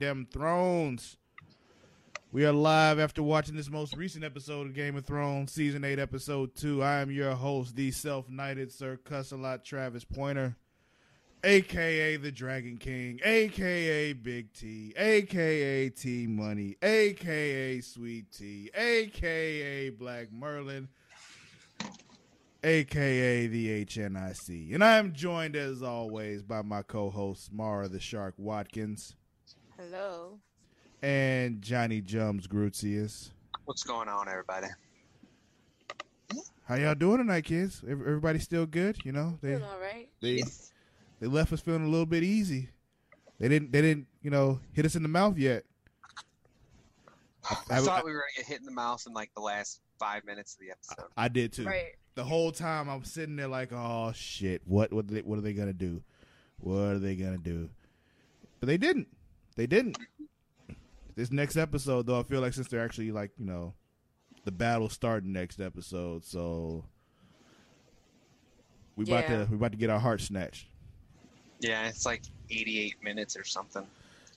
Dem Thrones. We are live after watching this most recent episode of Game of Thrones, season eight, episode two. I am your host, the self-knighted Sir Cussalott Travis Pointer, aka the Dragon King, aka Big T, aka T Money, aka Sweet T, aka Black Merlin, aka the HNIC. And I am joined as always by my co-host Mara the Shark Watkins Hello. and Jonny Jums Grutzius. What's going on, everybody? How y'all doing tonight, kids? Ev- Everybody still good? You know, they Doing all right. they they left us feeling a little bit easy. They didn't they didn't you know hit us in the mouth yet. I, I- thought we were gonna get hit in the mouth in like the last five minutes of the episode. I did too. Right. The whole time I'm sitting there like, oh shit, what what they, what are they gonna do? What are they gonna do? But they didn't. They didn't. This next episode, though, I feel like since they're actually like you know, the battle starting next episode, so we about Yeah. to we about to get our heart snatched. Yeah, it's like 88 minutes or something.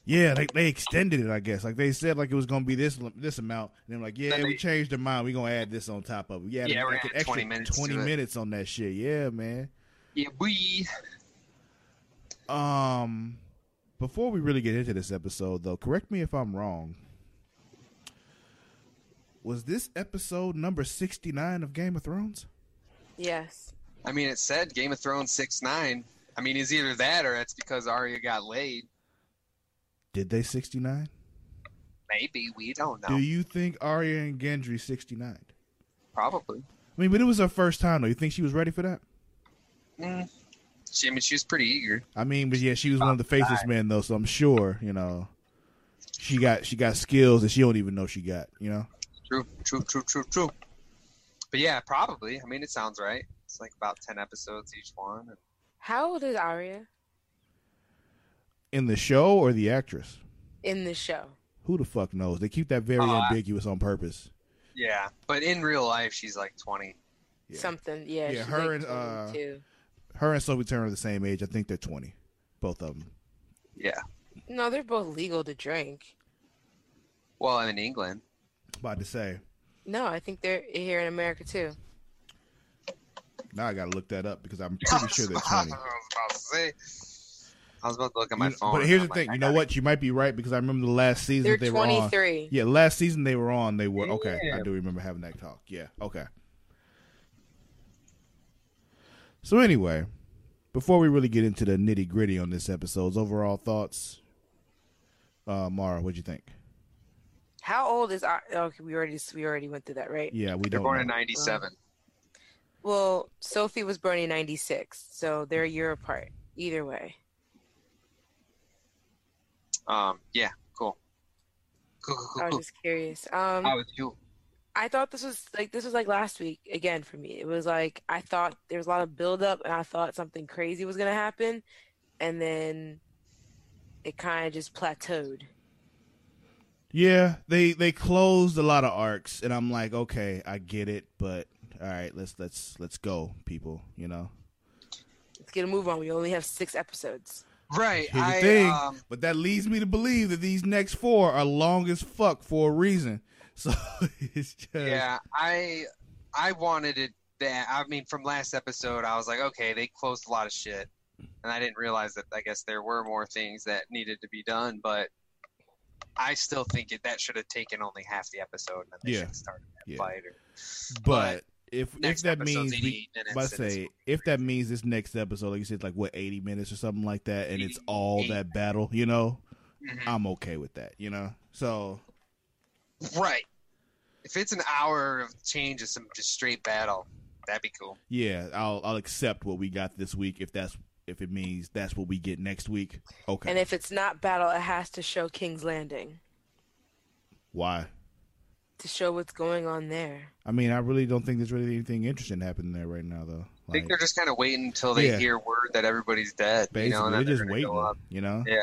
Yeah, they they extended it, I guess. Like they said, like it was gonna be this this amount, and they're like, yeah, Then we changed their mind. We are gonna add this on top of it. Yeah, Yeah, we're like gonna an add 20 minutes twenty minutes on that shit. Yeah, man. Yeah, we. Um, before we really get into this episode, though, correct me if I'm wrong. Was this episode number sixty nine of Game of Thrones? Yes. I mean, it said Game of Thrones six nine. I mean, it's either that or it's because Arya got laid. Did they sixty nine? Maybe we don't know. Do you think Arya and Gendry sixty nine? Probably. I mean, but it was her first time though. You think she was ready for that? Mm. She, I mean, she was pretty eager. I mean, but yeah, she was one of the faceless men though, so I'm sure you know she got she got skills that she don't even know she got. You know, True, true, true, true, true. But yeah, probably. I mean, it sounds right. It's like about 10 episodes each one. How old is Arya in the show or the actress, in the show? who the fuck knows? They keep that very Uh, ambiguous on purpose. yeah, but in real life, she's like 20. Yeah. Something. Yeah. Yeah, her like and, uh, 22. Her and Sophie Turner are the same age. I think they're twenty, both of them. Yeah. No, they're both legal to drink. Well, I'm in England. About to say. No, I think they're here in America too. Now I gotta look that up because I'm pretty sure they're I twenty. was about to say. I was about to look at my You phone. but here's the I'm like, thing. I You know gotta- what? You might be right because I remember the last season They're that they were on. 23. Yeah, last season they were on. They were okay. I do remember having that talk. Yeah. Okay. So anyway, before we really get into the nitty gritty on this episode's overall thoughts, uh, Mara, what'd you think? How old is Ar- Okay, we already we already went through that, right? Yeah, we They're don't. born in know. '97. Well, Sophie was born in 96, so they're a year apart. Either way. Um, yeah, cool. Cool, cool, I was cool. just curious. Um How was you? I thought this was like this was like last week again for me. It was like I thought there was a lot of build up and I thought something crazy was gonna happen and then it kind of just plateaued. Yeah, they they closed a lot of arcs, and I'm like, okay, I get it, but all right, let's let's let's go, people. You know, Let's get a move on. We only have six episodes. Right. here's the thing, um, but that leads me to believe that these next four are long as fuck for a reason. So it's just yeah, I, I wanted it. That I mean, from last episode, I was like, okay, they closed a lot of shit, and I didn't realize that. I guess there were more things that needed to be done, but I still think it, that should have taken only half the episode, and then they Yeah. should have started that Yeah. fight. Or, But if if that means we, 88 minutes, about to and it's say if that means this next episode, like you said, like what eighty minutes or something like that, and it's all 88. that battle, you know, Mhm. I'm okay with that. You know, so Right. If it's an hour of change of some just straight battle, that'd be cool. yeah, I'll I'll accept what we got this week if that's if it means that's what we get next week. Okay, And if it's not battle, it has to show King's Landing why? to show what's going on there. I mean, I really don't think there's really anything interesting happening there right now, though. I think they're just kind of waiting until they Yeah. hear word that everybody's dead. basically you know, and they're just waiting. You know, Yeah.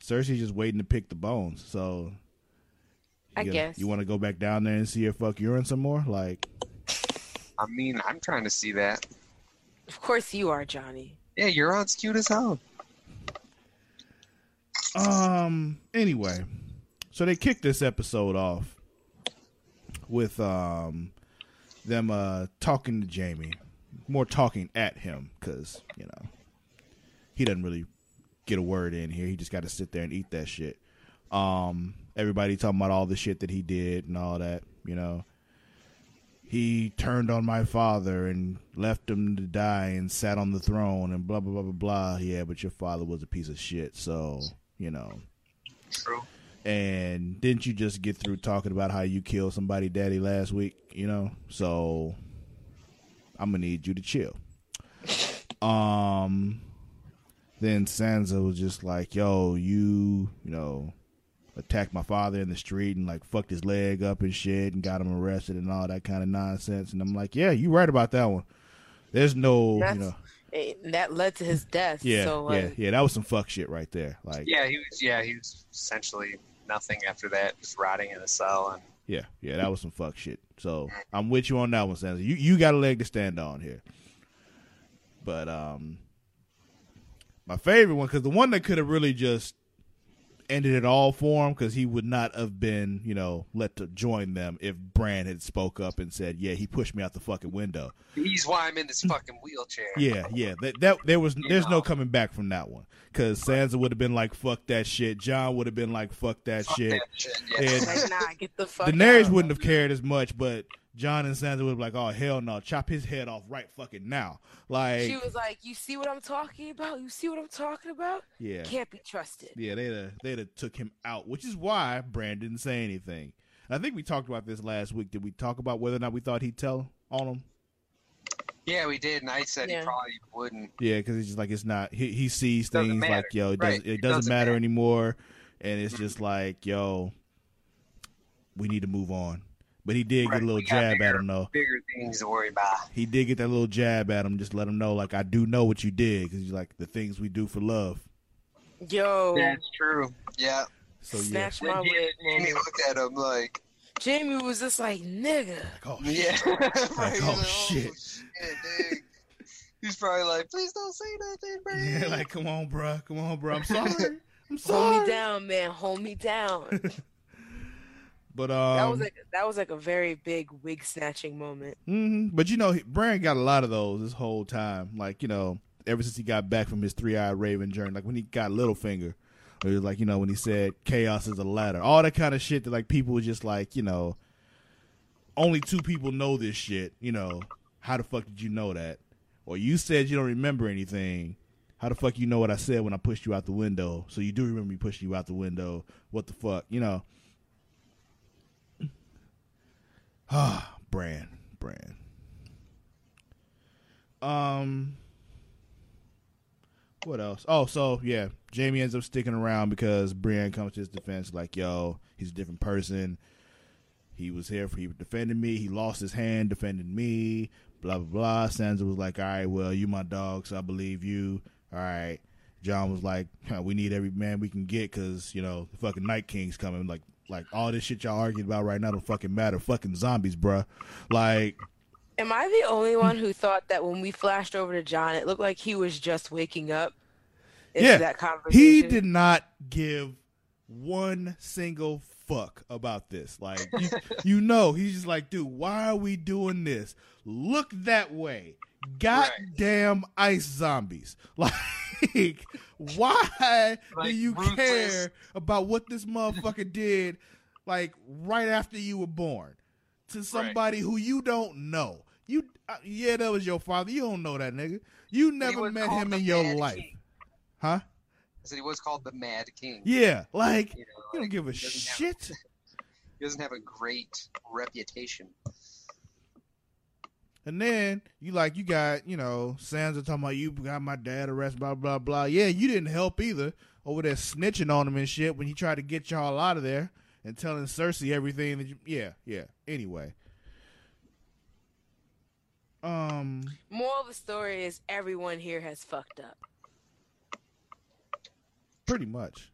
Cersei's just waiting to pick the bones. So, I you, guess. you want to go back down there and see her fuck Euron some more. Like, I mean, I'm trying to see that. Of course you are, Jonny. Yeah, Euron's cute as hell. Um. Anyway, so they kicked this episode off with um them uh talking to Jaime, more talking at him because you know he doesn't really get a word in here. He just got to sit there and eat that shit. Um. Everybody talking about all the shit that he did and all that. You know. He turned on my father and left him to die and sat on the throne and blah blah blah blah blah. Yeah, but your father was a piece of shit, so you know. True. And didn't you just get through talking about how you killed somebody daddy last week, you know? So I'm gonna need you to chill. Um then Sansa was just like, yo, you, you know, attacked my father in the street and like fucked his leg up and shit and got him arrested and all that kind of nonsense. And I'm like, yeah, you right about that one. There's no, That's, you know, and that led to his death. yeah, so, like, yeah, yeah. That was some fuck shit right there. Like, Yeah, he was. Yeah, he was essentially nothing after that, just rotting in a cell. And Yeah, yeah, that was some fuck shit. So I'm with you on that one, Sansa. You you got a leg to stand on here. But um, my favorite one because the one that could have really just ended it all for him because he would not have been you know let to join them if Bran had spoke up and said, yeah, he pushed me out the fucking window. he's why I'm in this fucking wheelchair. Yeah, yeah. That that there was there's no coming back from that one because Sansa would have been like, fuck that shit. Jon would have been like, fuck that Fuck shit. that shit. Yeah. And like, nah, get the fuck Daenerys out. wouldn't have cared as much, but Jon and Sansa would be like, oh hell no, chop his head off right fucking now. Like, She was like, "You see what I'm talking about? You see what I'm talking about? yeah, Can't be trusted." yeah, they'd have, they'd have took him out, which is why Bran didn't say anything. I think we talked about this last week. Did we talk about whether or not we thought he'd tell on him? Yeah, we did, and I said Yeah. he probably wouldn't. Yeah, because it's just like it's not. He he sees Doesn't things matter. like yo, it Right. doesn't it It doesn't, doesn't matter, matter. anymore, and it's just like yo, we need to move on. But he did get a little we got jab at him though. Bigger things to worry about. he did get that little jab at him, just let him know, like, I do know what you did, because he's like, the things we do for love. Yo, That's true. Yeah. So, yeah. snatch Then my Jaime, wig. Jaime moment. looked at him like, Jaime was just like, "Nigga." Like, oh, shit. yeah. Like, Right, oh, he's oh, shit. shit. He's probably like, please don't say nothing, bro. Yeah, like, come on, bro. Come on, bro. I'm sorry. I'm sorry. Hold sorry. me down, man. Hold me down. But, um, that was like that was like a very big wig snatching moment. mhm. but, you know, he- Bran got a lot of those this whole time. Like, you know, ever since he got back from his three eyed raven journey, like when he got Littlefinger, it was like, you know, when he said chaos is a ladder, all that kind of shit that, like, people were just like, you know, only two people know this shit. You know, how the fuck did you know that? Or you said you don't remember anything. How the fuck you know what I said when I pushed you out the window? So you do remember me pushing you out the window. What the fuck? You know. Ah, Bran. Bran. Um what else? Oh, so yeah, Jaime ends up sticking around because Brienne comes to his defense, like, yo, he's a different person. He was here for he defended me. He lost his hand defending me. Blah blah blah. Sansa was like, all right, well, you my dog, so I believe you. All right. Jon was like, we need every man we can get because you know the fucking Night King's coming. Like, like all this shit y'all arguing about right now don't fucking matter. Fucking zombies, bruh. Like, Am I the only one who thought that when we flashed over to Jon, it looked like he was just waking up? Into Yeah, that conversation. he did not give one single fuck about this. Like, you, you know, he's just like, dude, why are we doing this? Look that way. Goddamn ice zombies. Like, why do you ruthless. care about what this motherfucker did, like, right after you were born to somebody who you don't know? You, uh, yeah, that was your father. You don't know that nigga. You never met him in your life, King. huh? I said he was called the Mad King. Yeah, like You, know, you don't like, give a doesn't have- shit. he doesn't have a great reputation. And then you like you got you know Sansa talking about you got my dad arrested, blah blah blah. Yeah, you didn't help either over there snitching on him and shit when he tried to get y'all out of there and telling Cersei everything that you. Yeah, yeah. Anyway, um, Moral of the story is everyone here has fucked up. pretty much,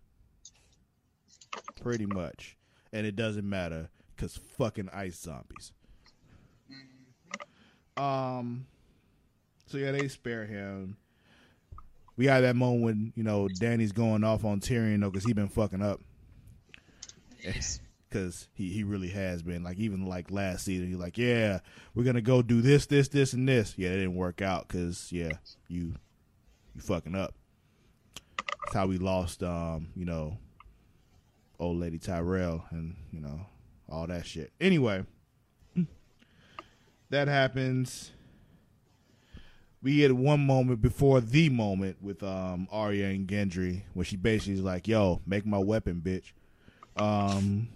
pretty much, and it doesn't matter because fucking ice zombies. Um, So yeah, they spare him. We had that moment when you know Dany's going off on Tyrion though because he been fucking up. Because he, he really has been like even like last season he's like yeah we're gonna go do this this this and this yeah it didn't work out because yeah you you fucking up. That's how we lost um you know old lady Tyrell and you know all that shit. Anyway, that happens. We get one moment before the moment with um Arya and Gendry where she basically is like, "Yo, make my weapon, bitch." Um,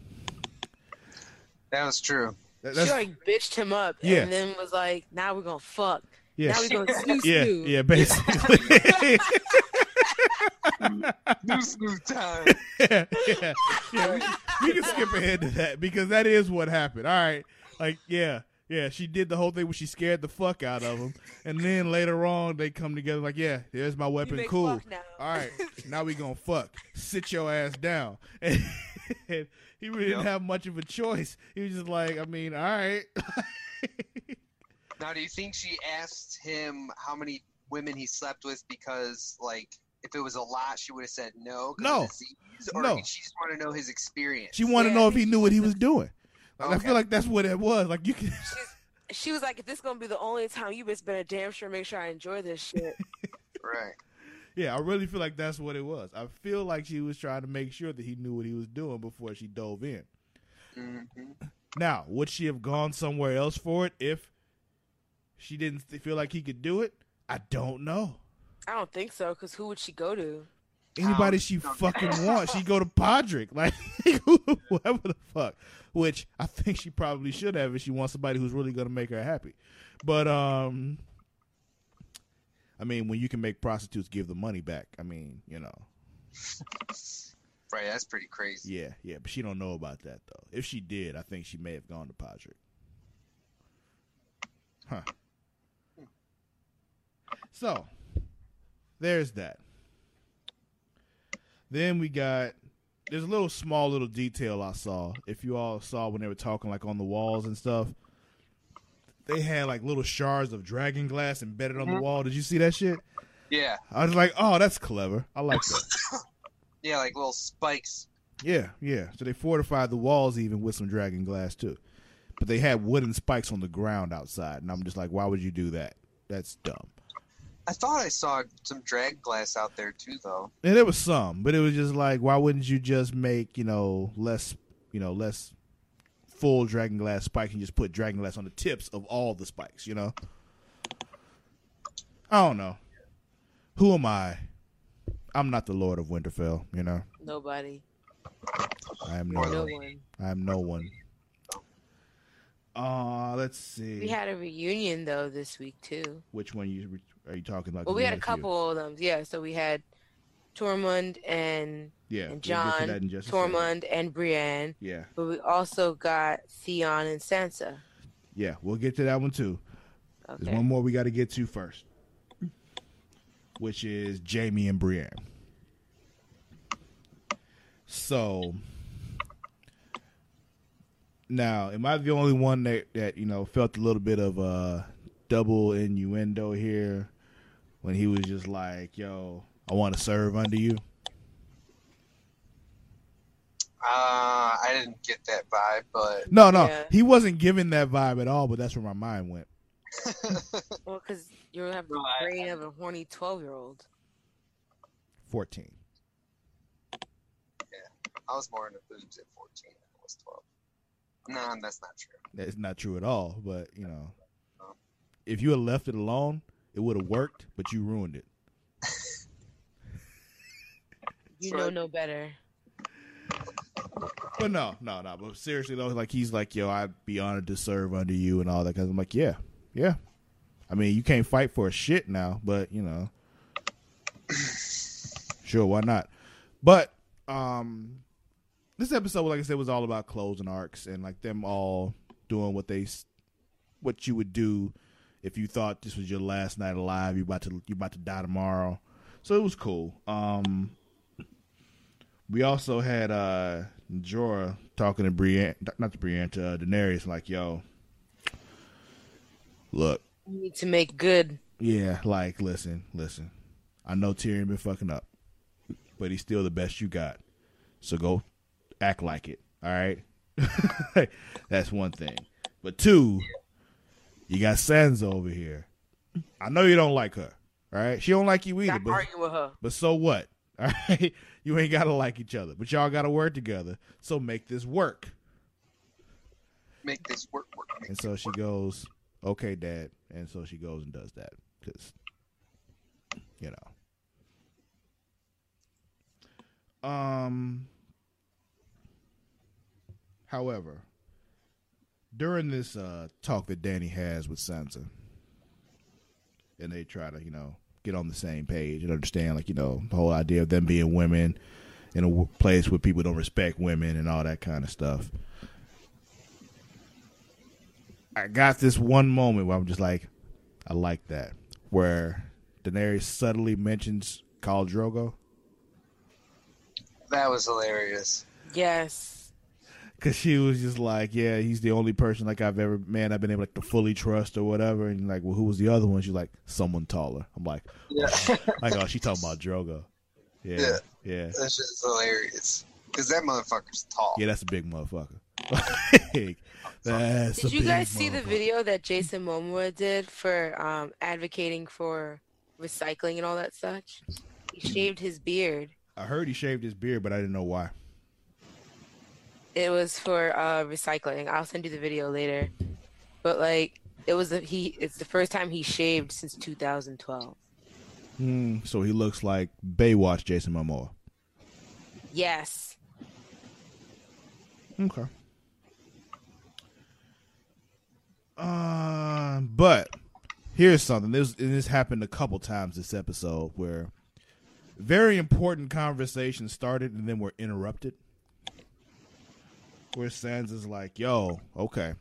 That was true. that- She like bitched him up Yeah. and then was like, "Now we're gonna fuck. yeah, Now we gonna snoo yeah, snoo." yeah, basically. New smooth time. yeah, yeah, yeah. We, we can skip ahead to that because that is what happened. All right, like yeah, yeah. She did the whole thing where she scared the fuck out of him, and then later on they come together like, yeah, there's my You weapon, make cool. fuck now. All right, now we gonna fuck. Sit your ass down. And, and he really didn't Yep. have much of a choice. He was just like, I mean, all right. Now, do you think she asked him how many women he slept with because, like, if it was a lot, she would have said no? 'cause of No. disease, or No. she just want to know his experience? she wanted to know if he knew what he was doing. Like, I feel like that's what it was. Like you can. She's, she was like, "If this gonna be the only time you just better damn sure make sure I enjoy this shit." right. Yeah, I really feel like that's what it was. I feel like she was trying to make sure that he knew what he was doing before she dove in. hmm Now, would she have gone somewhere else for it if she didn't feel like he could do it? I don't know. I don't think so, because who would she go to? Anybody Um, she fucking wants, she go to Podrick, like whoever the fuck. Which I think she probably should have if she wants somebody who's really gonna make her happy. But um, I mean, when you can make prostitutes give the money back, I mean, you know, Right. That's pretty crazy. yeah, yeah. But she don't know about that though. If she did, I think she may have gone to Podrick. Huh. So, there's that. Then we got there's a little small little detail I saw. If you all saw when they were talking like on the walls and stuff, they had like little shards of dragon glass embedded on the mm-hmm. wall. Did you see that shit? Yeah. I was like, oh, that's clever. I like that. Yeah, like little spikes. Yeah, yeah. So they fortified the walls even with some dragon glass too. But they had wooden spikes on the ground outside, and I'm just like, why would you do that? That's dumb. I thought I saw some drag glass out there too, though. And there was some, but it was just like, why wouldn't you just make you know less, you know, less full dragon glass spikes and just put dragon glass on the tips of all the spikes? You know. I don't know. Who am I? I'm not the Lord of Winterfell. You know, Nobody. I am no No one. one. I am no one. Uh, let's see. We had a reunion though this week too. Which one you are you talking about? Well, we had a couple of them. Yeah, so we had Tormund and Yeah, and we'll Jon, just a second. Tormund and Brienne, Yeah, but we also got Theon and Sansa. yeah, we'll get to that one too. There's one more we got to get to first, which is Jaime and Brienne. So now, am I the only one that that you know felt a little bit of uh double innuendo here when he was just like, "Yo, I want to serve under you"? Uh, I didn't get that vibe, but No, no, Yeah. he wasn't giving that vibe at all. But that's where my mind went. Well, because you have the brain of a horny twelve-year-old. Fourteen. Yeah, I was more into boobs at 14 than I was 12. No, that's not true. That's not true at all. But you know, if you had left it alone, it would have worked. But you ruined it. You know no better. But no, no, no. But seriously though, like he's like, yo, I'd be honored to serve under you and all that. Cause I'm like, yeah, yeah. I mean, you can't fight for a shit now, but you know, sure, why not? But um, this episode, like I said, was all about closing arcs and like them all doing what they, what you would do if you thought this was your last night alive. You about to you about to die tomorrow. So it was cool. Um, we also had uh Jorah talking to Brienne, not to Brienne, to uh, Daenerys, like, yo, look, You need to make good Yeah, like listen, listen. I know Tyrion been fucking up, but he's still the best you got. So go act like it. All right. That's one thing. But two, you got Sansa over here. I know you don't like her. All right. She don't like you either. Stop But, arguing with her. but so what? All right. You ain't gotta like each other, but y'all gotta work together. So make this work. Make this work. work make And so she goes, "Okay, Dad." And so she goes and does that because, you know. Um. However, during this uh, talk that Dany has with Sansa, and they try to, you know, get on the same page and understand, like, you know, the whole idea of them being women in a place where people don't respect women and all that kind of stuff. I got this one moment where I'm just like, I like that, where Daenerys subtly mentions Khal Drogo That was hilarious. Yes. Because she was just like, yeah, he's the only person like I've ever man I've been able like to fully trust or whatever. And like, well, who was the other one? She's like, someone taller. I'm like, Yeah, like, oh, she talking about Drogo. Yeah, Yeah. yeah, that's just hilarious. Because that motherfucker's tall. yeah. That's a big motherfucker. Like, that's a Did you big guys see the video that Jason Momoa did for um, advocating for recycling and all that such? He shaved his beard. I heard he shaved his beard, but I didn't know why. It was for uh, recycling. I'll send you the video later. But like, it was a, he. It's the first time he shaved since 2012. Hmm, so he looks like Baywatch Jason Momoa. Yes. Okay. Uh, but here's something. This and this happened a couple times this episode where very important conversations started and then were interrupted. Where Sansa's like, "Yo, okay.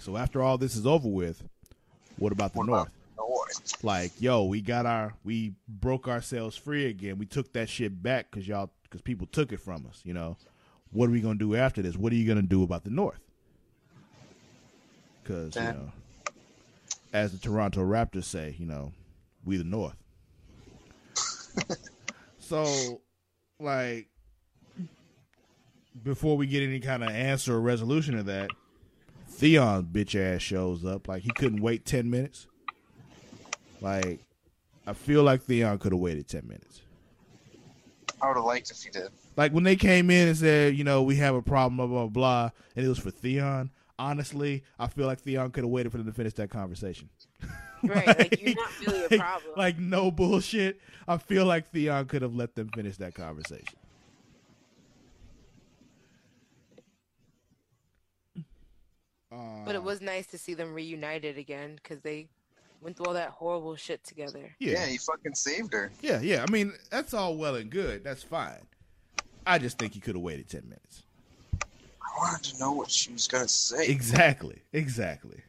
So after all this is over with, what about the What North? about North? like, yo, we got our, we broke ourselves free again. We took that shit back because y'all, because people took it from us. You know, what are we gonna do after this? What are you gonna do about the North? Because you know, as the Toronto Raptors say, you know, we the North. so, like, before we get any kind of answer or resolution to that, Theon bitch ass shows up. Like he couldn't wait ten minutes. Like, I feel like Theon could have waited ten minutes. I would have liked if he did. Like when they came in and said, you know, we have a problem, blah blah blah, and it was for Theon. Honestly, I feel like Theon could have waited for them to finish that conversation. Right. Like, you're not really a problem. Like no bullshit. I feel like Theon could have let them finish that conversation. Uh, But it was nice to see them reunited again because they went through all that horrible shit together. Yeah, yeah, he fucking saved her. yeah, yeah. I mean, that's all well and good. That's fine. I just think he could have waited ten minutes. I wanted to know what she was gonna say. Exactly. Exactly.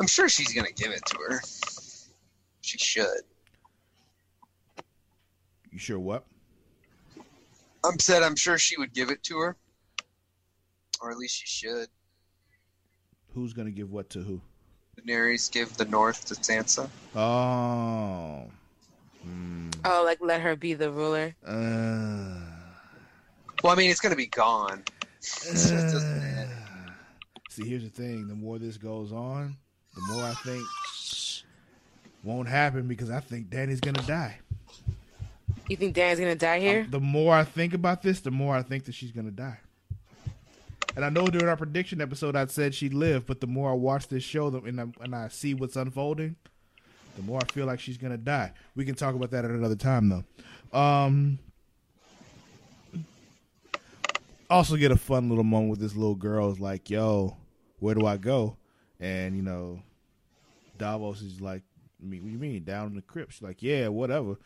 I'm sure she's gonna give it to her. She should. You sure what? I'm said I'm sure she would give it to her. Or at least she should. Who's gonna give what to who? Daenerys give the North to Sansa. Oh. Hmm. Oh, like let her be the ruler. Uh, Well, I mean, it's gonna be gone. Uh, see, here's the thing: the more this goes on, the more I think won't happen because I think Dany's gonna die. You think Dan's gonna die here? The more I think about this, the more I think that she's gonna die. And I know during our prediction episode, I said she'd live, but the more I watch this show and I, and I see what's unfolding, the more I feel like she's gonna die. We can talk about that at another time, though. Um, also, get a fun little moment with this little girl. Is like, "Yo, where do I go?" And you know, Davos is like, "I mean, what do you mean down in the crypt?" She's like, "Yeah, whatever."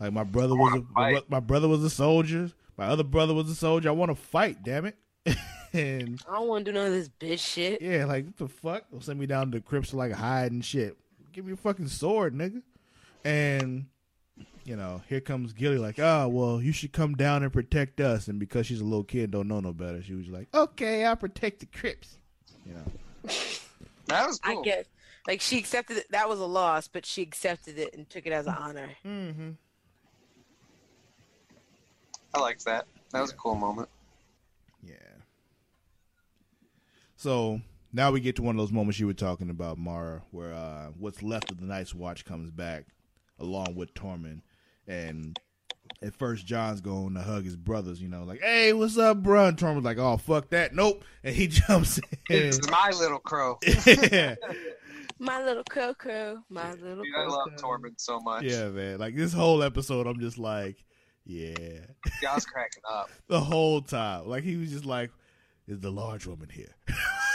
Like my brother was a my brother was a soldier. My other brother was a soldier. I want to fight. Damn it! and I don't want to do none of this bitch shit. yeah, like what the fuck? Don't send me down to the crypts to like hide and shit. Give me a fucking sword, nigga. And you know, here comes Gilly like, oh well, you should come down and protect us. And because she's a little kid, don't know no better, she was like, okay, I'll protect the crypts. You know, That was I guess. Like she accepted it. That was a loss, but she accepted it and took it as an honor. Mm-hmm. I liked that. That was a cool moment. Yeah. So now we get to one of those moments you were talking about, Mara, where uh, what's left of the Night's Watch comes back along with Tormund, and at first Jon's going to hug his brothers, you know, like, "Hey, what's up, bro?" And Tormund's like, "Oh, fuck that, nope," and he jumps in. It's my little crow. yeah, My little crow crow. my little Dude, I love Tormund so much. yeah, man. Like this whole episode, I'm just like, yeah, Yeah, I cracking up. the whole time. Like he was just like, "Is the large woman here?"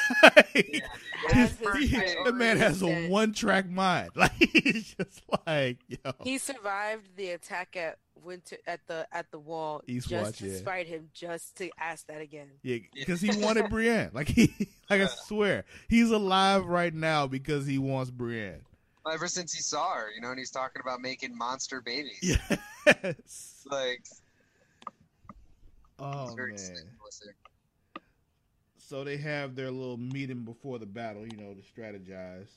That's Just- his he- the man has a one track mind. Like he's just like, yo. He survived the attack at winter at the at the wall Eastwatch, just to yeah. spite him, just to ask that again. Yeah, because he wanted Brienne. Like he, like I swear, he's alive right now because he wants Brienne. Ever since he saw her, you know, and he's talking about making monster babies. Yes. Like, Oh it's very man. So they have their little meeting before the battle, you know, to strategize.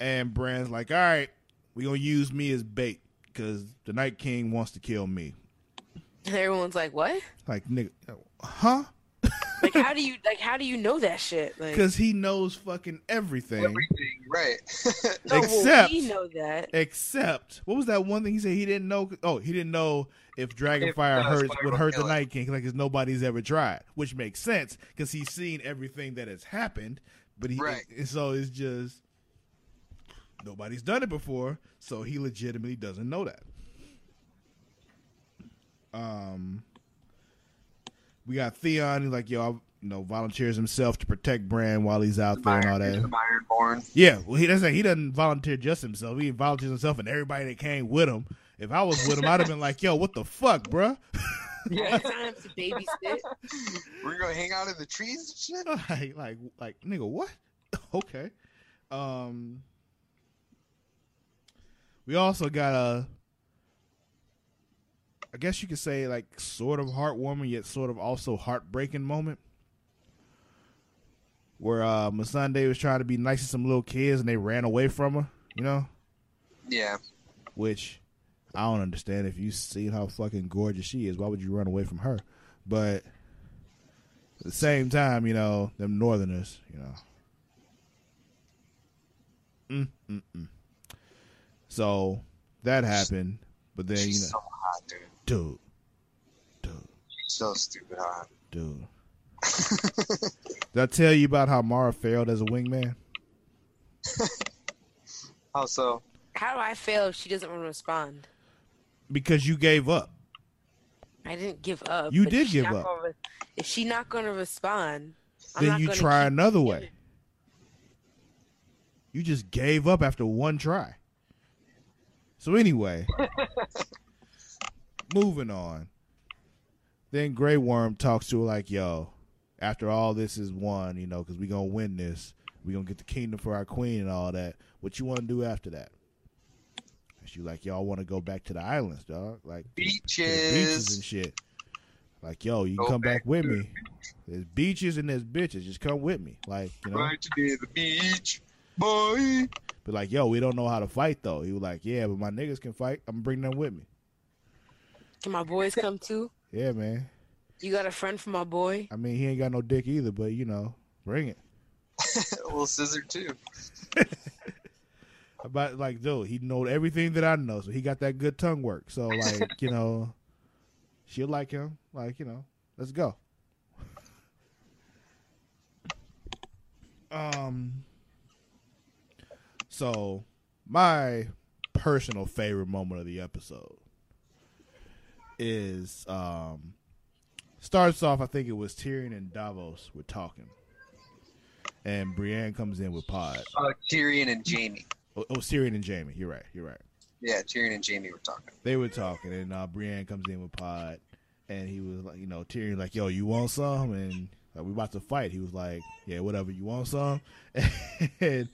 And Bran's like, "All right, we're gonna use me as bait because the Night King wants to kill me." And everyone's like, "What? Like, nigga, huh? Like, how do you like? How do you know that shit? Like, Because he knows fucking everything. Everything, right? no, well, except- we know that. Except, what was that one thing he said he didn't know? Oh, he didn't know if Dragonfire If, uh, hurts would would hurt the. Night King, like, because nobody's ever tried, which makes sense because he's seen everything that has happened. But he, Right. and so it's just nobody's done it before, so he legitimately doesn't know that. Um, we got Theon. He's like, yo, I, you know, volunteers himself to protect Bran while he's out there and all that. The Ironborn. Yeah, well, he doesn't. He doesn't volunteer just himself. He volunteers himself and everybody that came with him. If I was with him, I'd have been like, "Yo, what the fuck, bruh? Yeah. Time to babysit. We're gonna hang out in the trees and shit. like, like, like, nigga, what? okay." Um, we also got a, I guess you could say, like, sort of heartwarming yet sort of also heartbreaking moment. Where uh Missandei was trying to be nice to some little kids and they ran away from her, you know? Yeah. which I don't understand. If you see how fucking gorgeous she is, why would you run away from her? But at the same time, you know, them Northerners, you know. Mm, mm, mm. So that happened, but then you know, so hot, dude. dude, dude, She's so stupid hot. dude. Did I tell you about how Mara failed as a wingman? How so? How do I fail if she doesn't want to respond? Because you gave up. I didn't give up. You did give up. gonna if she's not going to respond, I'm then not you try another giving. way. You just gave up after one try. So anyway, moving on. Then Grey Worm talks to her like, "Yo, after all this is won, you know, because we gonna win this, we gonna get the kingdom for our queen and all that. What you want to do after that?" And she like, "Y'all want to go back to the islands, dog? Like beaches, beaches and shit. Like, yo, you can come back back with me. There's beaches and there's bitches. Just come with me. Like, you know. Right to the beach, boy. But like, yo, we don't know how to fight though. He was like, yeah, but my niggas can fight. I'm gonna bring them with me. Can my boys come too? Yeah, man. You got a friend for my boy? I mean, he ain't got no dick either, but you know, bring it. A little scissor too. About like, dude, he know everything that I know, so he got that good tongue work. So like, you know, she'll like him. Like, you know, let's go. Um. So, my personal favorite moment of the episode is um starts off. I think it was Tyrion and Davos were talking, and Brienne comes in with Pod. Uh, Tyrion and Jaime. Oh, oh, Tyrion and Jaime. You're right. You're right. Yeah, Tyrion and Jaime were talking. They were talking, and uh, Brienne comes in with Pod, and he was like, you know, Tyrion like, "Yo, you want some?" And like, we about to fight. He was like, "Yeah, whatever. You want some?" And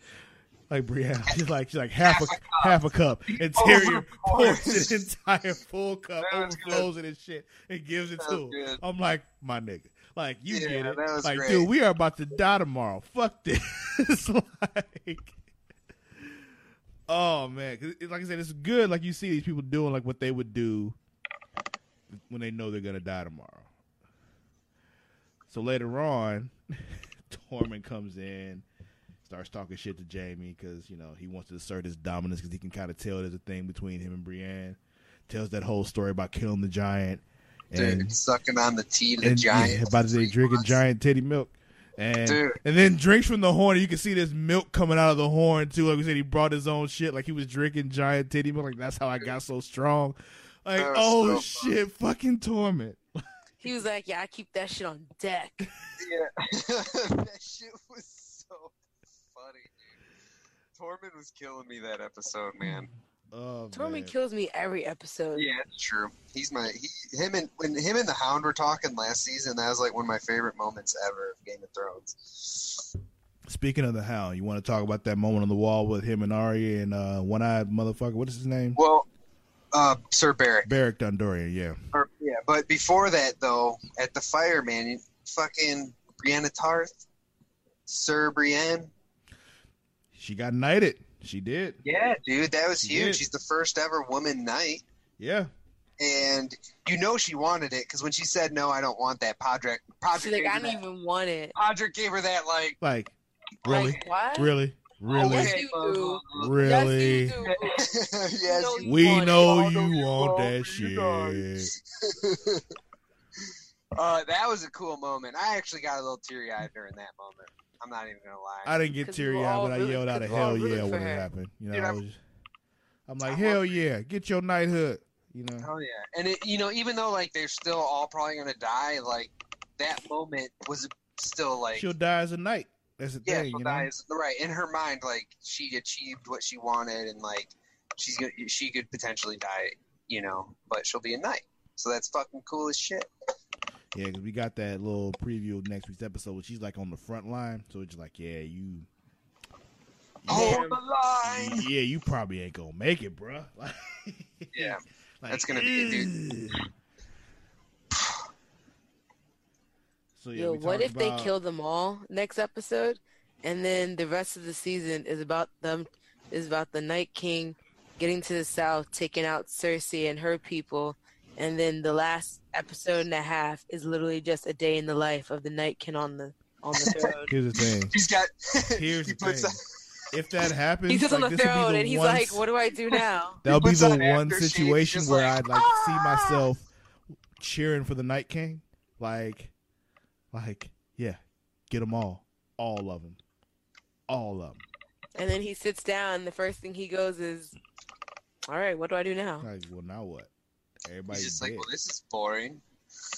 like Brienne, she's like, she's like half a half a cup, and Tyrion pours an entire full cup, overflows it and shit, and gives it to him. good. I'm like, my nigga, like you Yeah, get it. like, great. dude, we are about to die tomorrow. Fuck this. like, oh man, it- like I said, it's good. Like you see these people doing like what they would do when they know they're gonna die tomorrow. So later on, Tormund comes in, starts talking shit to Jaime because you know he wants to assert his dominance because he can kind of tell there's a thing between him and Brienne. Tells that whole story about killing the giant and Dude, sucking on the tea to the and giant. yeah, about to for say drinking months. giant titty milk. And Dude. and then drinks from the horn. You can see this milk coming out of the horn too. Like we said, he brought his own shit. Like he was drinking giant titty milk. Like that's how I got so strong. Like oh so shit, fucking Tormund. He was like, "Yeah, I keep that shit on deck." Yeah. that shit was so funny, dude. Tormund was killing me that episode, man. Oh Tormund man. kills me every episode. Yeah, it's true. He's my he, him and when him and the Hound were talking last season. That was like one of my favorite moments ever of Game of Thrones. Speaking of the Hound, you want to talk about that moment on the wall with him and Arya and uh, one eyed motherfucker? What is his name? Well, uh, Sir Barrick. Beric Dondarrion. Yeah. Or, yeah, but before that though, at the fire, man, you fucking Brianna Tarth, Sir Brienne. She got knighted. She did. Yeah, dude, that was She huge. did. She's the first ever woman knight. Yeah. and you know she wanted it because when she said no, I don't want that. Podrick, Podrick, She's like, "I don't that. even want it." Podrick gave her that like, Like really, Like, what? really, really, Yes, okay, you do. blah, blah. really. Yes, you do. yes, No, you- We want know you know you want want that shit. dog. uh, that was a cool moment. I actually got a little teary eyed during that moment. I'm not even gonna lie. I didn't get we teary eyed, but I rooting- yelled out a 'cause we were hell yeah rooting for when it happened. You know, Dude, I I'm- was, I'm like, I hell want- yeah, get your knighthood. You know, Oh yeah, and it, you know, even though like they're still all probably gonna die, like that moment was still like she'll die as a knight. That's the yeah, thing, she'll you know. die is right in her mind. Like she achieved what she wanted, and like she's gonna, she could potentially die, you know, but she'll be a knight. So that's fucking cool as shit. Yeah, because we got that little preview of next week's episode where she's like on the front line. So it's like, yeah, you, Hold the line. yeah, you probably ain't gonna make it, bruh. Like, Yeah, like, That's gonna be it, ugh. So yeah, Yo, what talked if they kill them all next episode, and then the rest of the season is about them is about the Night King getting to the south, taking out Cersei and her people, and then the last episode and a half is literally just a day in the life of the Night King on the on the throne. Here's the thing. he's got. Here's he the puts thing. If that happens, He's just on the this will be throne, the and he's one like, "What do I do now?" That'll be the on one situation where like, I'd like see "Ah!" myself cheering for the Night King. Like, like, yeah, get them all, all of them, all of them. And then he sits down. The first thing he goes is, "All right, what do I do now? Like, well, now what? Everybody's He's just like, well, this is boring.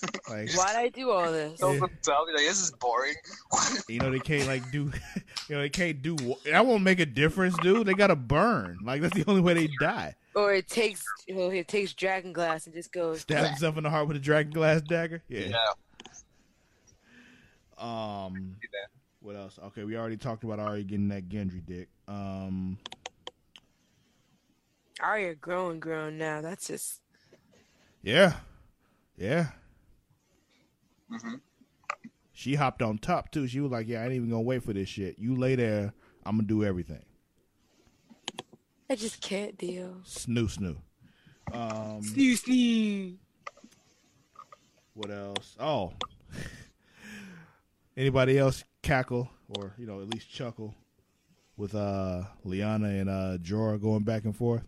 like, Why'd I do all this?" Tells himself, he's like, this is boring. you know, they can't like do, you know, they can't do. That won't make a difference, dude. They gotta burn. Like that's the only way they die. Or it takes, well, it takes dragon glass and just goes. Stab himself in the heart with a dragon glass dagger. Yeah. yeah. Um. What else? Okay, we already talked about Arya getting that Gendry dick. Um. Arya grown, grown now. That's just Yeah. Yeah. hmm She hopped on top too. She was like, "Yeah, I ain't even gonna wait for this shit. You lay there. I'm gonna do everything." I just can't deal. Snoo snoo. Um. Snoo snoo. What else? Oh. Anybody else cackle or you know at least chuckle with uh Lyanna and uh Jorah going back and forth?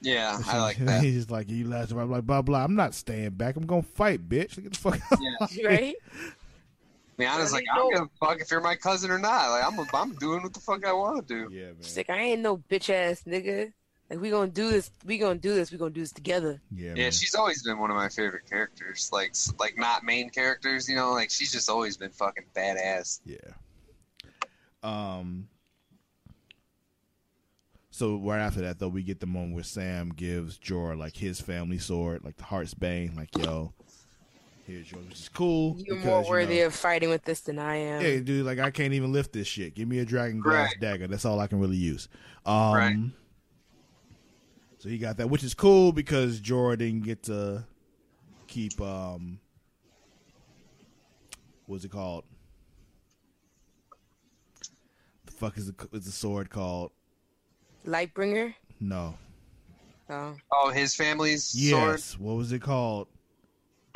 Yeah, I like that. He's like you last I'm like blah blah. I'm not staying back. I'm gonna fight, bitch. Get the fuck out. Yeah. Right? Lyanna's like, I don't know. gonna fuck if you're my cousin or not. Like, I'm, I'm doing what the fuck I want to do. Yeah, man. She's like, I ain't no bitch ass nigga. Like we gonna do this. We gonna do this. We gonna do this together. Yeah, Yeah, man. she's always been one of my favorite characters. Like, like not main characters, you know. Like, she's just always been fucking badass. Yeah. Um. So right after that, though, we get the moment where Sam gives Jorah like his family sword, like the Heart's Bane, like yo, here's yours, which is cool. You're because, more you worthy know, of fighting with this than I am. Yeah, dude, like I can't even lift this shit. Give me a dragon glass Right. dagger. That's all I can really use. Um, Right. So he got that, which is cool because Jorah didn't get to keep um what's it called? The fuck is the is the sword called? Lightbringer. No. Oh, Oh, his family's sword. Yes. What was it called?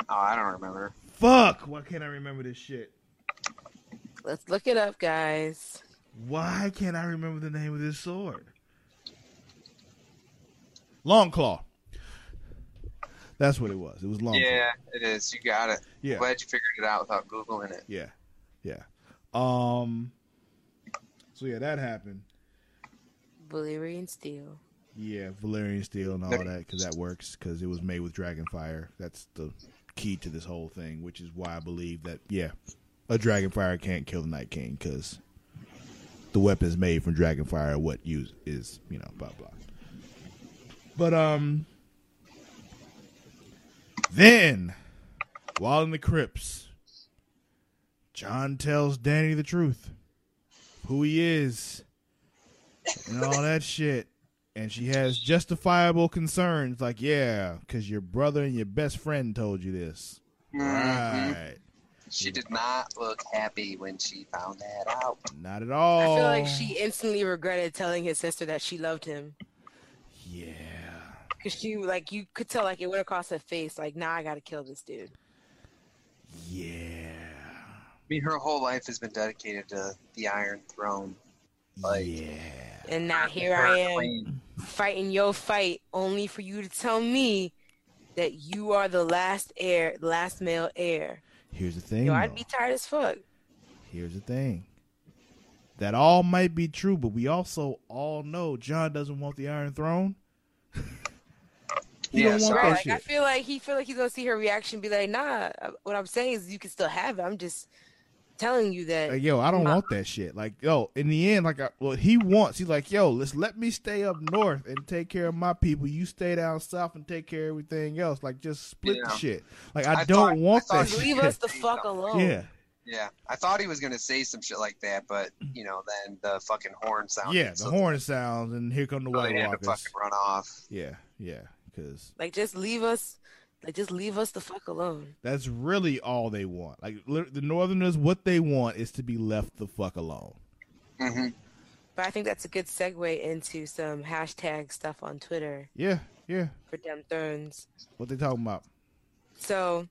Oh, I don't remember. Fuck! Why can't I remember this shit? let's look it up, guys. Why can't I remember the name of this sword? Longclaw. That's what it was. It was long. Yeah, it is. You got it. Yeah. Glad you figured it out without googling it. Yeah. Yeah. Um So yeah, that happened. Valyrian steel. Yeah, Valyrian steel and all that cuz that works cuz it was made with dragon fire. That's the key to this whole thing, which is why I believe that yeah, a dragon fire can't kill the Night King cuz the weapons made from dragon fire. what use is, you know, blah blah. But um then while in the crypts Jon tells Dany the truth. Who he is and all that shit. And she has justifiable concerns like, yeah, because your brother and your best friend told you this. Mhm. Right. She did not look happy when she found that out. Not at all. I feel like she instantly regretted telling his sister that she loved him. Yeah. Cause she like you could tell like it went across her face like nah I gotta kill this dude. Yeah. I mean, her whole life has been dedicated to the Iron Throne. Like- yeah. And now here I am fighting your fight only for you to tell me that you are the last heir, last male heir. Here's the thing. Yo. I'd be tired as fuck. Here's the thing. That all might be true, but we also all know Jon doesn't want the Iron Throne. he Yeah, don't want Right, that like I feel like he feel like he's gonna see her reaction, be like, "Nah." What I'm saying is, you can still have it. I'm just telling you that. Like, yo, I don't Nah. want that shit. Like, yo, in the end, like, I, what he wants, he's like, yo, let's let me stay up north and take care of my people. You stay down south and take care of everything else. Like, just split the shit. Like, I, I don't thought- want I that thought- shit. Leave us the fuck alone. Yeah, Yeah, I thought he was gonna say some shit like that, but you know, then the fucking horn sounds. yeah. The so- horn sounds, and here come the oh, so White they had to Walkers. fucking run off. Yeah, yeah, because Like just leave us. Like just leave us the fuck alone. that's really all they want. Like, the Northerners, what they want is to be left the fuck alone. hmm But I think that's a good segue into some hashtag stuff on Twitter Yeah, yeah. for Dem Thrones. What they talking about? So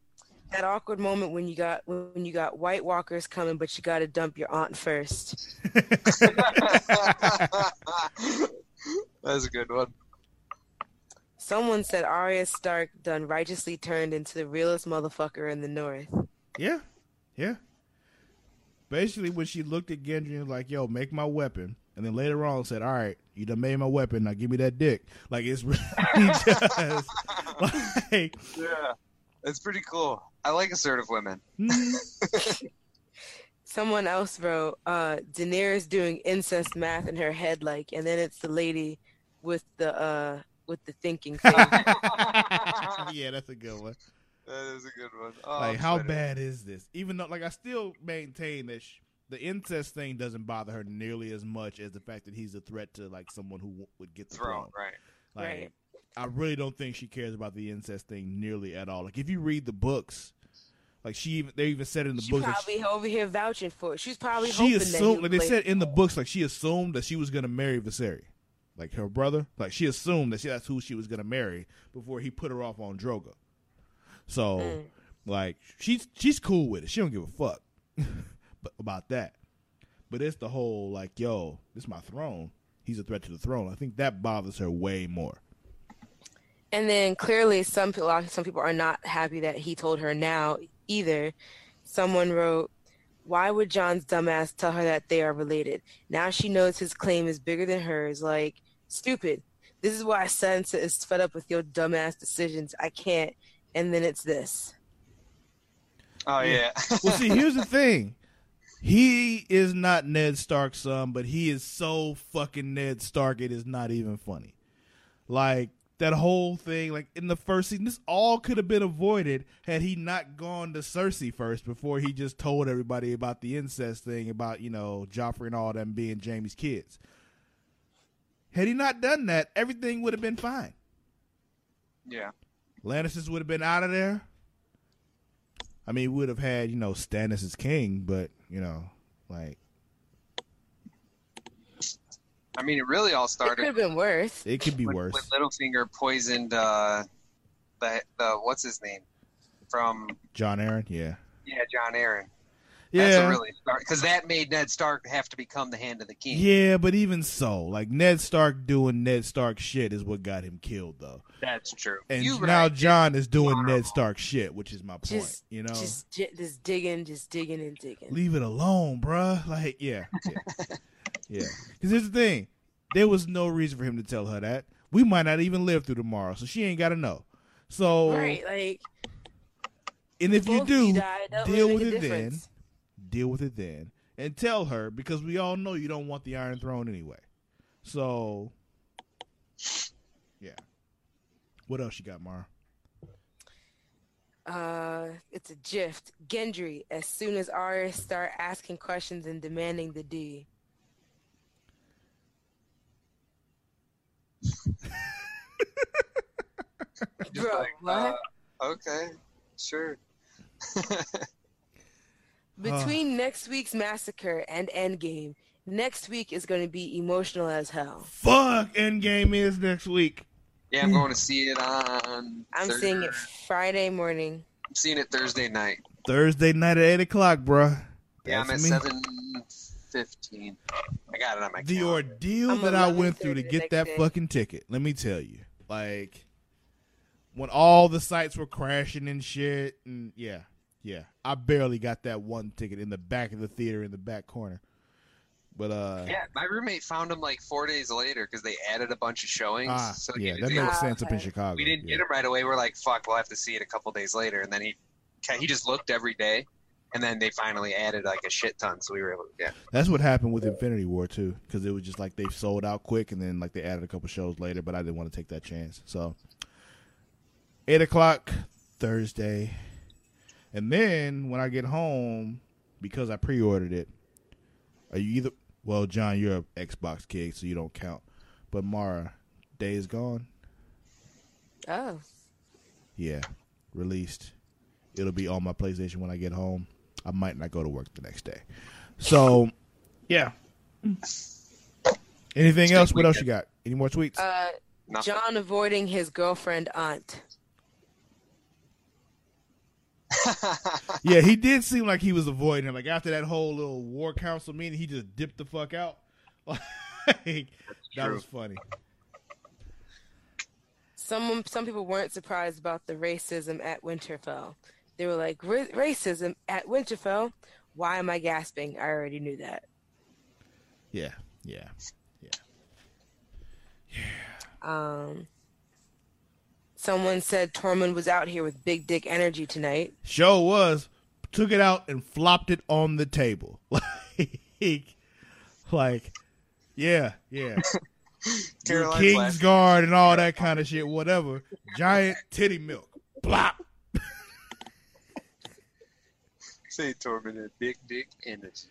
that awkward moment when you got when you got White Walkers coming, but you got to dump your aunt first. That's a good one. Someone said Arya Stark done righteously turned into the realest motherfucker in the North. Yeah, yeah. Basically, when she looked at Gendry and was like, "Yo, make my weapon," and then later on said, "All right, you done made my weapon. Now give me that dick." Like it's really just like, Yeah, it's pretty cool. I like assertive women. mm, Someone else wrote, uh, Daenerys doing incest math in her head, like, and then it's the lady with the uh with the thinking thing. yeah, that's a good one. That is a good one. Oh, like, I'm how bad is this? Even though, like, I still maintain that sh- the incest thing doesn't bother her nearly as much as the fact that he's a threat to like someone who w- would get the Throne, throne. right? Like, Right. I really don't think she cares about the incest thing nearly at all. Like, if you read the books, like she even they even said in the She books, that probably over here vouching for it. She's probably she hoping assumed, that like they said in the books, like she assumed that she was gonna marry Viserys, like her brother. Like she assumed that she, that's who she was gonna marry before he put her off on Drogo. So, Mm. like she's she's cool with it. She don't give a fuck but about that. But it's the whole like, yo, this is my throne. He's a threat to the throne. I think that bothers her way more. And then clearly, some people, some people are not happy that he told her now either. Someone wrote, "Why would Jon's dumbass tell her that they are related? Now she knows his claim is bigger than hers. Like, stupid. This is why Sansa is fed up with your dumbass decisions. I can't." And then it's this. Oh yeah. Well, see, here's the thing. He is not Ned Stark's son, but he is so fucking Ned Stark, it is not even funny. Like, that whole thing, like, in the first season, this all could have been avoided had he not gone to Cersei first before he just told everybody about the incest thing, about, you know, Joffrey and all them being Jaime's kids. Had he not done that, everything would have been fine. yeah. Lannisters would have been out of there. I mean, we would have had you know Stannis as king, but you know, like I mean, it really all started. It could have been worse. it could be when, worse. when Littlefinger poisoned uh, the the what's his name from Jon Arryn, yeah, yeah Jon Arryn. That's yeah, a really start because that made Ned Stark have to become the hand of the king. yeah. But even so, like Ned Stark doing Ned Stark shit is what got him killed, though. That's true. And You now right. Jon is doing Honorable. Ned Stark shit, which is my point. Just- you know, Just, just digging, just digging and digging. leave it alone, bruh. Like, yeah, yeah, yeah. Because here's the thing: there was no reason for him to tell her that. We might not even live through tomorrow, so she ain't got to know. So, Right, like and if you do, died, that deal with it a then. Difference. Deal with it then, and tell her because we all know you don't want the Iron Throne anyway. So, yeah. What else you got, Mara? Uh, it's a gift. Gendry. As soon as Arya start asking questions and demanding the D. Bro, like, what? uh, okay, sure. Between next week's massacre and Endgame, next week is going to be emotional as hell. Fuck, Endgame is next week. Yeah, I'm going to see it on. I'm Thur- seeing it Friday morning. I'm seeing it Thursday night. Thursday night at eight o'clock, bruh. Yeah, I'm at That's me. seven fifteen. I got it on my The calendar. ordeal I'm that I went through to get that day. fucking ticket, let me tell you. Like, when all the sites were crashing and shit, and yeah, yeah. I barely got that one ticket in the back of the theater in the back corner. But, uh, Yeah, my roommate found them like four days later because they added a bunch of showings. ah, so yeah, that makes Ah, sense up in. Chicago. we didn't yeah. get them right away. We're like, fuck, we'll have to see it a couple days later. And then he he just looked every day, and then they finally added like a shit ton. So we were able to, yeah. That's what happened with Infinity War too, because it was just like they sold out quick, and then like they added a couple shows later. But I didn't want to take that chance. So eight o'clock Thursday, and then when I get home, because I pre-ordered it, are you either? Well, John, you're an Xbox kid, so you don't count. But Mara, Days Gone, Oh, yeah, released. It'll be on my PlayStation when I get home. I might not go to work the next day. So, yeah. Anything else? What else you got? Any more tweets? uh, Jon avoiding his girlfriend aunt. Yeah, he did seem like he was avoiding him. Like after that whole little war council meeting, he just dipped the fuck out. Like, that true. was funny. Some some people weren't surprised about the racism at Winterfell. They were like, "Ra- "Racism at Winterfell? Why am I gasping? I already knew that." Yeah, yeah, yeah, yeah. Um, someone said Tormund was out here with big dick energy tonight. Show was took it out and flopped it on the table. Like, like, yeah, yeah. Your Caroline King's Flash. Guard and all that kind of shit, whatever. Giant titty milk. Blop. Say Tormund tormented big dick energy.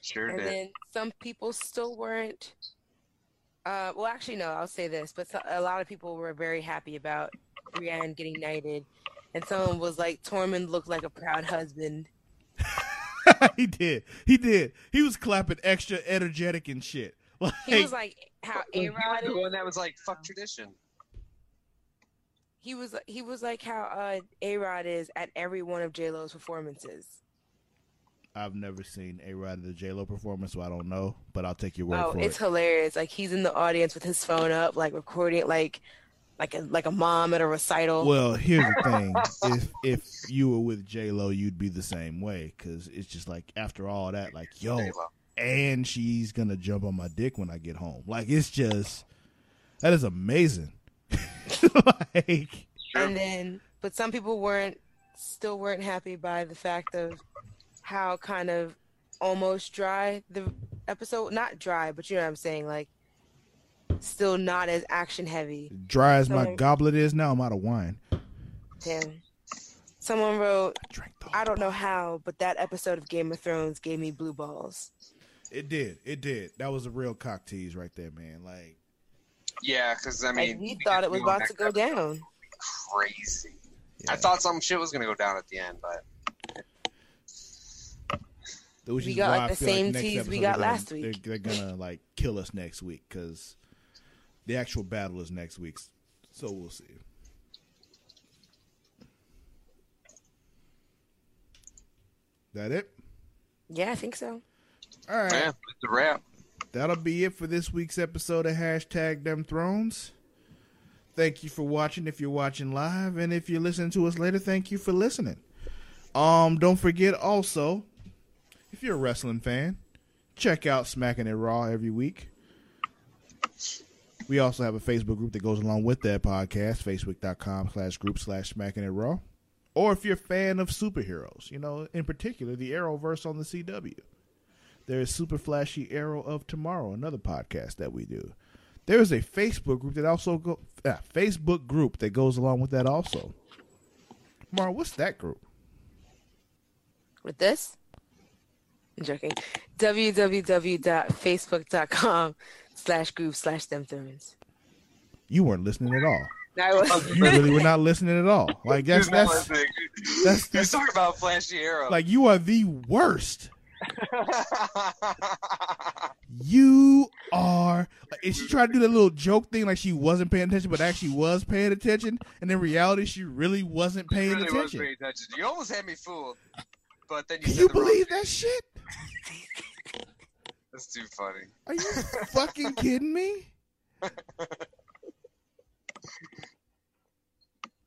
Sure And did. then some people still weren't. Uh, well, actually, no. I'll say this, but so, a lot of people were very happy about Brienne getting knighted, and someone was like, "Tormund looked like a proud husband." he did. He did. He was clapping extra energetic and shit. Like, He was like how He A Rod. the one that was like, fuck tradition. He was he was like how uh, A Rod is at every one of J Lo's performances. I've never seen a Rod at the J Lo performance, so I don't know. But I'll take your word Oh, for it. Oh, it's hilarious! Like he's in the audience with his phone up, like recording, like like a like a mom at a recital. Well, here's the thing: if if you were with J Lo, you'd be the same way because it's just like after all that, like yo, J-Lo. and she's gonna jump on my dick when I get home. Like it's just that is amazing. like And then, but some people weren't, still weren't happy by the fact of how kind of almost dry the episode, not dry, but you know what I'm saying, like still not as action heavy. dry as my goblet is now, I'm out of wine. Damn. Someone wrote, I I don't know how, but that episode of Game of Thrones gave me blue balls. It did. It did. That was a real cock tease right there, man. Like Yeah, because I mean, Like we thought it was about to go down. Crazy. I thought some shit was gonna go down at the end, but Which We is got, why like, I the feel same next tease we got gonna- last week. They're, they're gonna like kill us next week because the actual battle is next week. So we'll see. That it? Yeah, I think so. All right. yeah, it's a wrap. That'll be it for this week's episode of hashtag Dem Thrones. Thank you for watching if you're watching live, and if you're listening to us later, thank you for listening. Um, don't forget also, if you're a wrestling fan, check out Smacking It Raw every week. We also have a Facebook group that goes along with that podcast, facebook.com slash group slash smacking it raw. Or if you're a fan of superheroes, you know, in particular, the Arrowverse on the CW. There is Super Flashy Arrow of Tomorrow, another podcast that we do. There is a Facebook group that also go ah, Facebook group that goes along with that also. Mara, what's that group? With this, I'm joking. www.facebook.com slash group slash dem thrones. You weren't listening at all. I was. You really were not listening at all. Like that's He's that's listening. that's, that's talking about Flashy Arrow. like you are the worst. You are. Like, and she tried to do that little joke thing, like she wasn't paying attention, but actually was paying attention. And in reality, she really wasn't paying really was attention. paying attention. You almost had me fooled, but then you Can you the believe that shit? That's too funny. Are you fucking kidding me?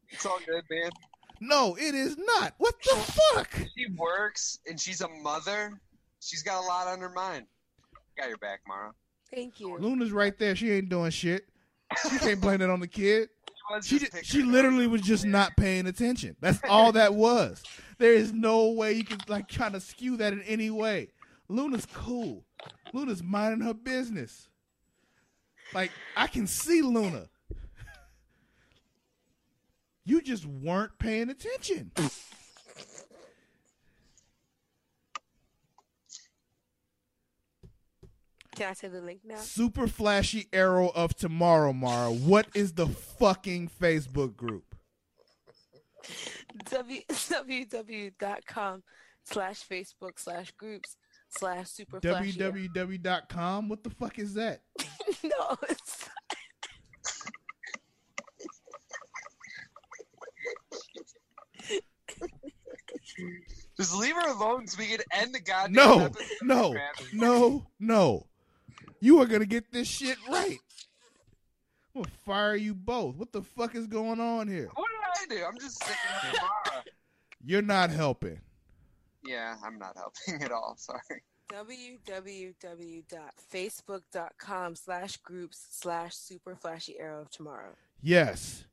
It's all good, man. No, it is not. What the fuck? She works and she's a mother. She's got a lot on her mind. Got your back, Mara. Thank you. Luna's right there. She ain't doing shit. She can't blame it on the kid. She just she literally was just not paying attention. That's all that was. There is no way you could like try to skew that in any way. Luna's cool. Luna's minding her business. Like I can see Luna. You just weren't paying attention. Can I say the link now? Super flashy arrow of tomorrow, Mara. What is the fucking Facebook group? W- www.com slash Facebook slash groups slash super flashy. www.com? What the fuck is that? no, it's Just leave her alone so we can end the goddamn No, episode. no, no, no. You are gonna get this shit right. I'm gonna fire you both. What the fuck is going on here? What did I do? I'm just sticking with Mara. You're not helping. Yeah, I'm not helping at all. Sorry. www.facebook.com slash groups slash super flashy arrow of tomorrow. Yes.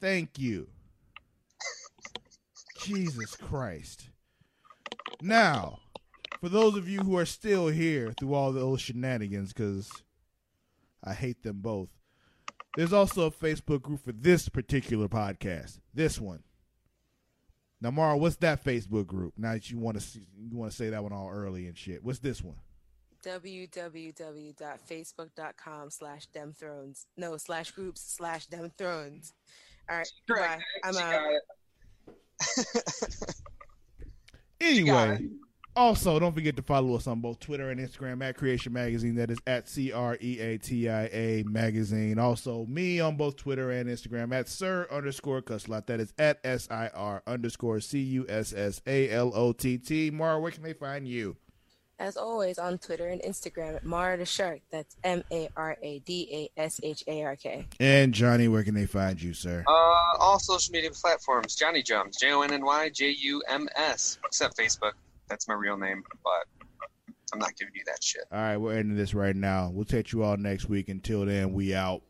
Thank you. Jesus Christ. Now, for those of you who are still here through all the old shenanigans, because I hate them both, there's also a Facebook group for this particular podcast. This one. Now, Mara, what's that Facebook group? Now that you want to see, you want to say that one all early and shit. What's this one? www.facebook.com slash dem thrones. No, slash groups slash dem thrones. All right, Correct. goodbye. I'm She out. got it. Anyway, also don't forget to follow us on both Twitter and Instagram at Creatia Magazine. That is at C R E A T I A Magazine. Also, me on both Twitter and Instagram at Sir underscore Cussalott. That is at S I R underscore C U S S A L O T T. Mara, where can they find you? As always, on Twitter and Instagram at Mara the Shark. That's M A R A D A S H A R K. And Jonny, where can they find you, sir? Uh, all social media platforms. Jonny Jums. J O N N Y J U M S. Except Facebook. That's my real name, but I'm not giving you that shit. All right, we're ending this right now. We'll catch you all next week. Until then, we out.